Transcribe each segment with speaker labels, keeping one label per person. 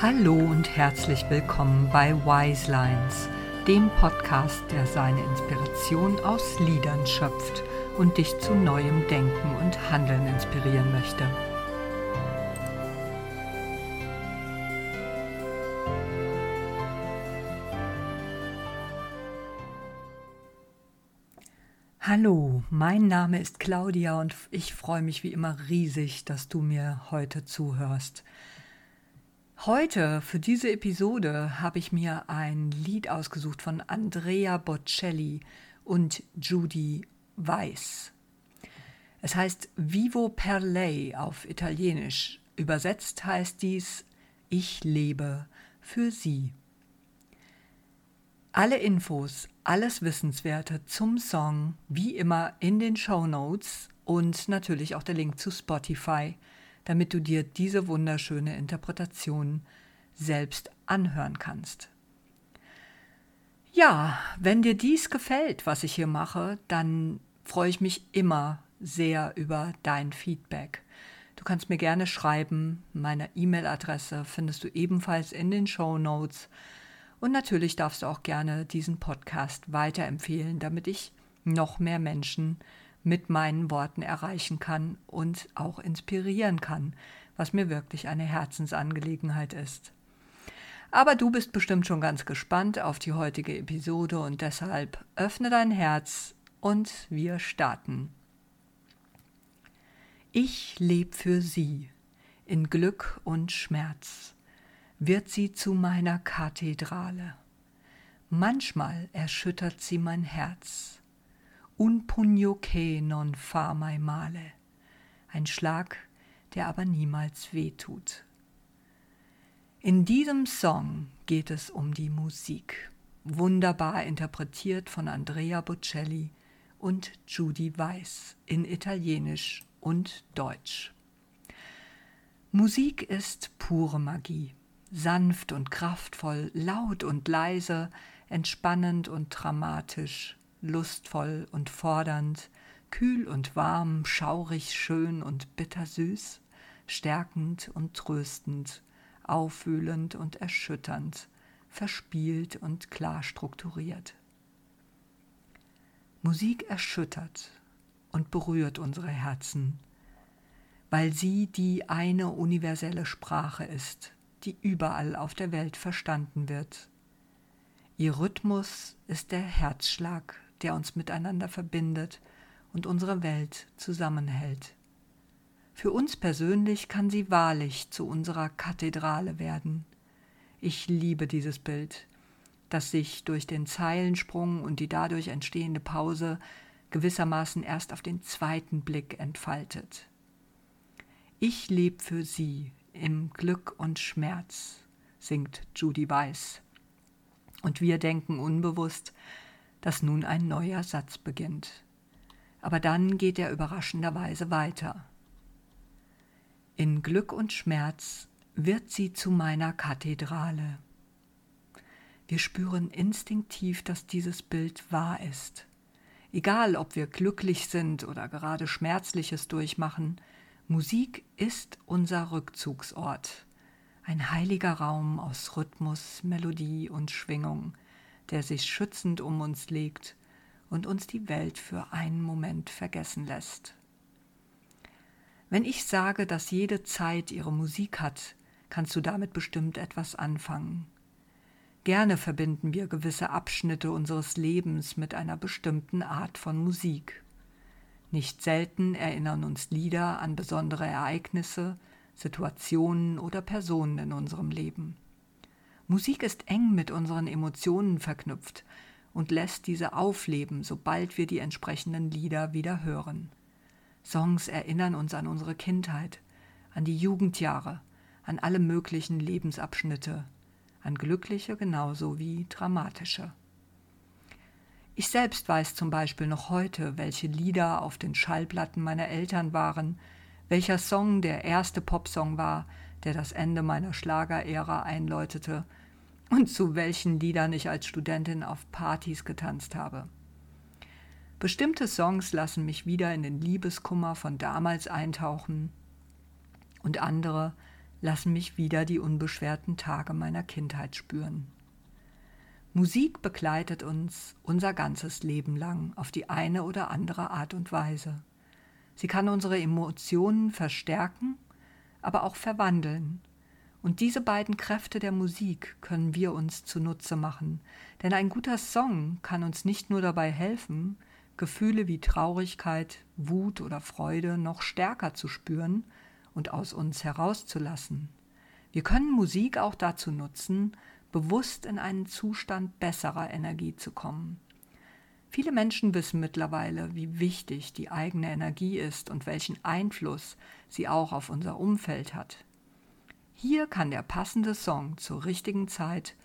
Speaker 1: Hallo und herzlich willkommen bei Wise Lines, dem Podcast, der seine Inspiration aus Liedern schöpft und dich zu neuem Denken und Handeln inspirieren möchte. Hallo, mein Name ist Claudia und ich freue mich wie immer riesig, dass du mir heute zuhörst. Heute für diese Episode habe ich mir ein Lied ausgesucht von Andrea Bocelli und Judy Weiss. Es heißt Vivo per lei auf Italienisch. Übersetzt heißt dies Ich lebe für sie. Alle Infos, alles Wissenswerte zum Song, wie immer in den Show Notes und natürlich auch der Link zu Spotify damit du dir diese wunderschöne Interpretation selbst anhören kannst. Ja, wenn dir dies gefällt, was ich hier mache, dann freue ich mich immer sehr über dein Feedback. Du kannst mir gerne schreiben, meine E-Mail-Adresse findest du ebenfalls in den Show Notes. Und natürlich darfst du auch gerne diesen Podcast weiterempfehlen, damit ich noch mehr Menschen mit meinen Worten erreichen kann und auch inspirieren kann, was mir wirklich eine Herzensangelegenheit ist. Aber du bist bestimmt schon ganz gespannt auf die heutige Episode und deshalb öffne dein Herz und wir starten. Ich leb für sie, in Glück und Schmerz, wird sie zu meiner Kathedrale. Manchmal erschüttert sie mein Herz, un pugno che non fa mai male. Ein Schlag, der aber niemals wehtut. In diesem Song geht es um die Musik, wunderbar interpretiert von Andrea Bocelli und Judy Weiss in Italienisch und Deutsch. Musik ist pure Magie, sanft und kraftvoll, laut und leise, entspannend und dramatisch, lustvoll und fordernd, kühl und warm, schaurig schön und bittersüß, stärkend und tröstend, aufwühlend und erschütternd, verspielt und klar strukturiert. Musik erschüttert und berührt unsere Herzen, weil sie die eine universelle Sprache ist, die überall auf der Welt verstanden wird. Ihr Rhythmus ist der Herzschlag der uns miteinander verbindet und unsere Welt zusammenhält. Für uns persönlich kann sie wahrlich zu unserer Kathedrale werden. Ich liebe dieses Bild, das sich durch den Zeilensprung und die dadurch entstehende Pause gewissermaßen erst auf den zweiten Blick entfaltet. Ich leb für sie im Glück und Schmerz, singt Judy Weiss. Und wir denken unbewusst, dass nun ein neuer Satz beginnt. Aber dann geht er überraschenderweise weiter. In Glück und Schmerz wird sie zu meiner Kathedrale. Wir spüren instinktiv, dass dieses Bild wahr ist. Egal, ob wir glücklich sind oder gerade Schmerzliches durchmachen, Musik ist unser Rückzugsort, ein heiliger Raum aus Rhythmus, Melodie und Schwingung, der sich schützend um uns legt und uns die Welt für einen Moment vergessen lässt. Wenn ich sage, dass jede Zeit ihre Musik hat, kannst du damit bestimmt etwas anfangen. Gerne verbinden wir gewisse Abschnitte unseres Lebens mit einer bestimmten Art von Musik. Nicht selten erinnern uns Lieder an besondere Ereignisse, Situationen oder Personen in unserem Leben. Musik ist eng mit unseren Emotionen verknüpft und lässt diese aufleben, sobald wir die entsprechenden Lieder wieder hören. Songs erinnern uns an unsere Kindheit, an die Jugendjahre, an alle möglichen Lebensabschnitte, an glückliche genauso wie dramatische. Ich selbst weiß zum Beispiel noch heute, welche Lieder auf den Schallplatten meiner Eltern waren, welcher Song der erste Popsong war, der das Ende meiner Schlagerära einläutete und zu welchen Liedern ich als Studentin auf Partys getanzt habe. Bestimmte Songs lassen mich wieder in den Liebeskummer von damals eintauchen und andere lassen mich wieder die unbeschwerten Tage meiner Kindheit spüren. Musik begleitet uns unser ganzes Leben lang auf die eine oder andere Art und Weise. Sie kann unsere Emotionen verstärken, aber auch verwandeln. Und diese beiden Kräfte der Musik können wir uns zunutze machen, denn ein guter Song kann uns nicht nur dabei helfen, Gefühle wie Traurigkeit, Wut oder Freude noch stärker zu spüren und aus uns herauszulassen. Wir können Musik auch dazu nutzen, bewusst in einen Zustand besserer Energie zu kommen. Viele Menschen wissen mittlerweile, wie wichtig die eigene Energie ist und welchen Einfluss sie auch auf unser Umfeld hat. Hier kann der passende Song zur richtigen Zeit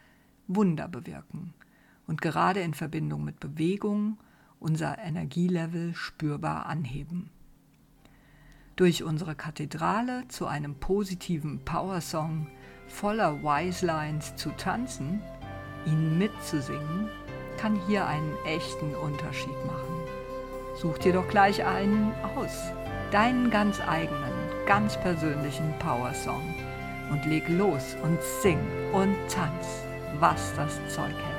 Speaker 1: Wunder bewirken und gerade in Verbindung mit Bewegung unser Energielevel spürbar anheben. Durch unsere Kathedrale zu einem positiven Powersong voller Wise Lines zu tanzen, ihn mitzusingen, kann hier einen echten Unterschied machen. Such dir doch gleich einen aus, deinen ganz eigenen, ganz persönlichen Powersong und leg los und sing und tanz, was das Zeug hält.